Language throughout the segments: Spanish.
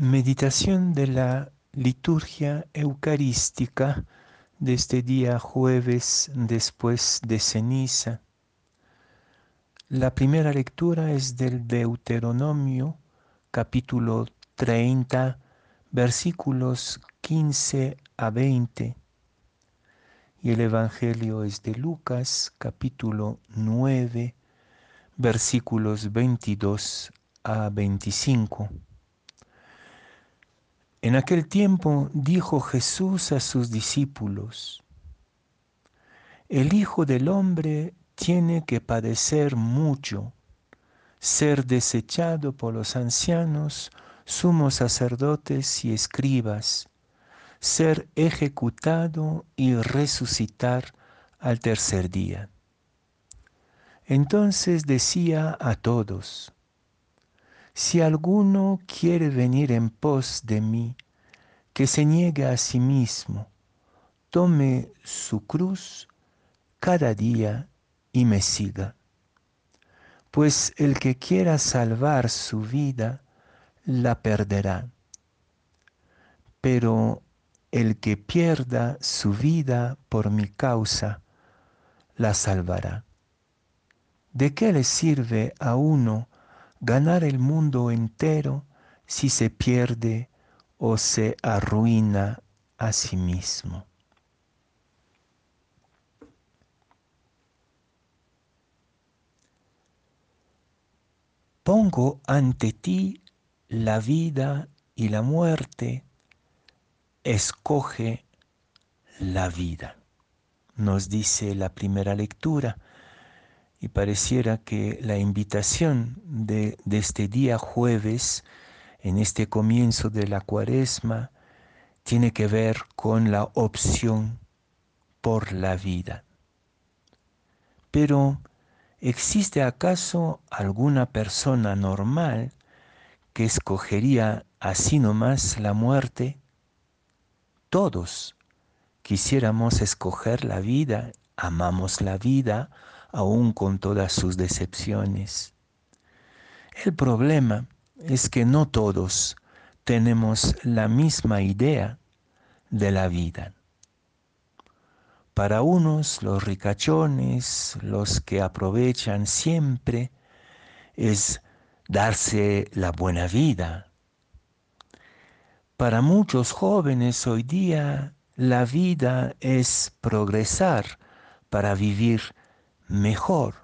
Meditación de la liturgia eucarística de este día jueves después de ceniza. La primera lectura es del Deuteronomio capítulo 30 versículos 15 a 20 y el Evangelio es de Lucas capítulo 9 versículos 22 a 25. En aquel tiempo dijo Jesús a sus discípulos, el Hijo del Hombre tiene que padecer mucho, ser desechado por los ancianos, sumos sacerdotes y escribas, ser ejecutado y resucitar al tercer día. Entonces decía a todos, si alguno quiere venir en pos de mí, que se niegue a sí mismo, tome su cruz cada día y me siga. Pues el que quiera salvar su vida, la perderá. Pero el que pierda su vida por mi causa, la salvará. ¿De qué le sirve a uno ganar el mundo entero si se pierde o se arruina a sí mismo. Pongo ante ti la vida y la muerte, escoge la vida, nos dice la primera lectura y pareciera que la invitación de, este día jueves, en este comienzo de la cuaresma, tiene que ver con la opción por la vida. Pero, ¿existe acaso alguna persona normal que escogería así nomás la muerte? Todos quisiéramos escoger la vida, amamos la vida, aún con todas sus decepciones. El problema es que no todos tenemos la misma idea de la vida. Para unos, los ricachones, los que aprovechan siempre, es darse la buena vida. Para muchos jóvenes hoy día, la vida es progresar para vivir mejor.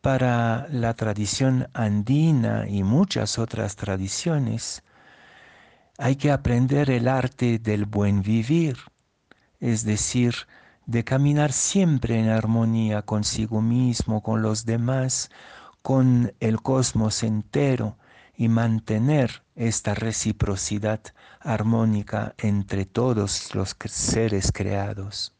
Para la tradición andina y muchas otras tradiciones, hay que aprender el arte del buen vivir, es decir, de caminar siempre en armonía consigo mismo, con los demás, con el cosmos entero y mantener esta reciprocidad armónica entre todos los seres creados.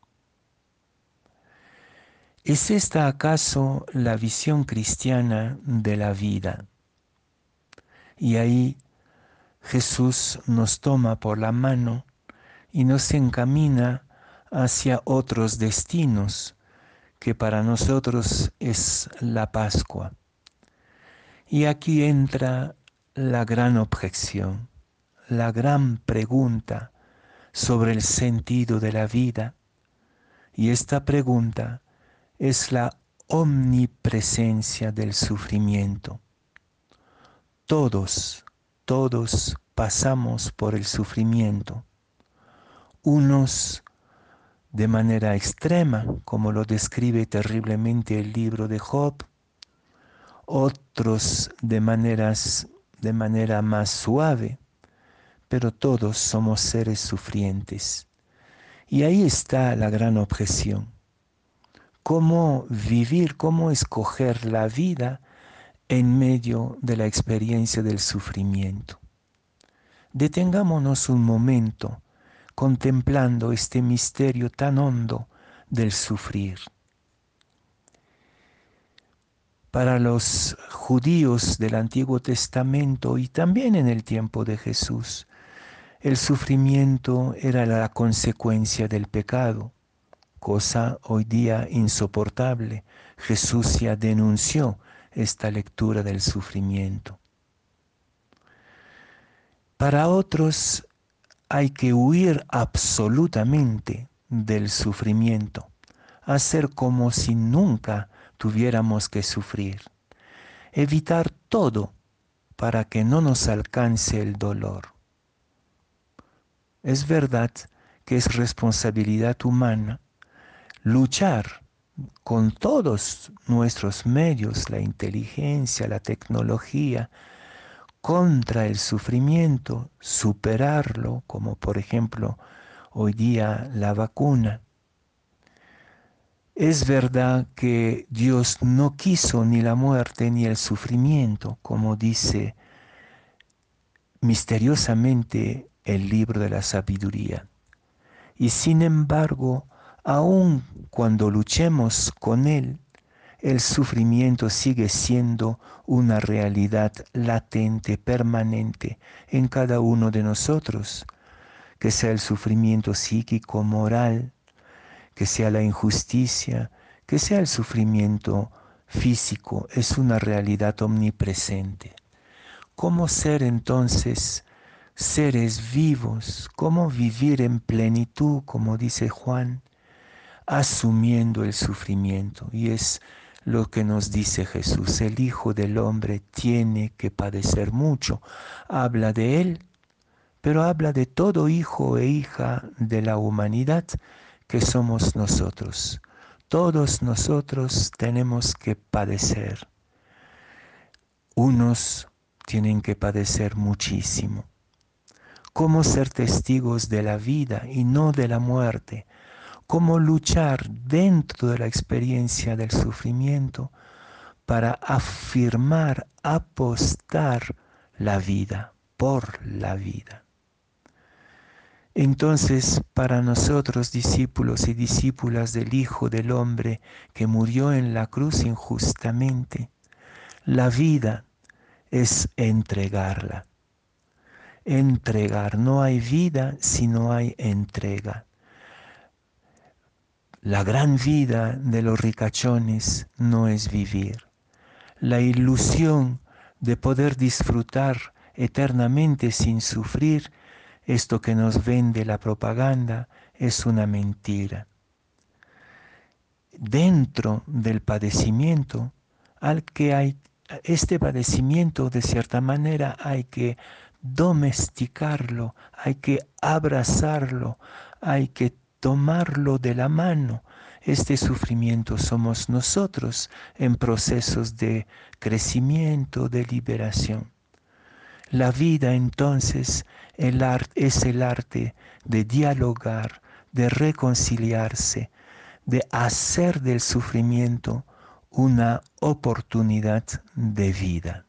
¿Es esta acaso la visión cristiana de la vida? Y ahí Jesús nos toma por la mano y nos encamina hacia otros destinos que para nosotros es la Pascua. Y aquí entra la gran objeción, la gran pregunta sobre el sentido de la vida. Y esta pregunta es la omnipresencia del sufrimiento. Todos, todos pasamos por el sufrimiento. Unos de manera extrema, como lo describe terriblemente el libro de Job, otros de, maneras, de manera más suave, pero todos somos seres sufrientes. Y ahí está la gran objeción cómo vivir, cómo escoger la vida en medio de la experiencia del sufrimiento. Detengámonos un momento contemplando este misterio tan hondo del sufrir. Para los judíos del Antiguo Testamento y también en el tiempo de Jesús, el sufrimiento era la consecuencia del pecado cosa hoy día insoportable. Jesús ya denunció esta lectura del sufrimiento. Para otros hay que huir absolutamente del sufrimiento, hacer como si nunca tuviéramos que sufrir, evitar todo para que no nos alcance el dolor. Es verdad que es responsabilidad humana luchar con todos nuestros medios, la inteligencia, la tecnología, contra el sufrimiento, superarlo, como por ejemplo hoy día la vacuna. Es verdad que Dios no quiso ni la muerte ni el sufrimiento, como dice misteriosamente el libro de la sabiduría. Y sin embargo, aun cuando luchemos con Él, el sufrimiento sigue siendo una realidad latente, permanente en cada uno de nosotros, que sea el sufrimiento psíquico, moral, que sea la injusticia, que sea el sufrimiento físico, es una realidad omnipresente. ¿Cómo ser entonces seres vivos? ¿Cómo vivir en plenitud, como dice Juan? Asumiendo el sufrimiento. Y es lo que nos dice Jesús. El Hijo del Hombre tiene que padecer mucho. Habla de Él, pero habla de todo hijo e hija de la humanidad que somos nosotros. Todos nosotros tenemos que padecer. Unos tienen que padecer muchísimo. ¿Cómo ser testigos de la vida y no de la muerte? Cómo luchar dentro de la experiencia del sufrimiento para afirmar, apostar la vida, por la vida. Entonces, para nosotros, discípulos y discípulas del Hijo del Hombre que murió en la cruz injustamente, la vida es entregarla. Entregar. No hay vida si no hay entrega. La gran vida de los ricachones no es vivir. La ilusión de poder disfrutar eternamente sin sufrir, esto que nos vende la propaganda, es una mentira. Dentro del padecimiento, al que hay este padecimiento de cierta manera hay que domesticarlo, hay que abrazarlo, hay que tomarlo de la mano. Este sufrimiento somos nosotros en procesos de crecimiento, de liberación. La vida entonces es el arte de dialogar, de reconciliarse, de hacer del sufrimiento una oportunidad de vida.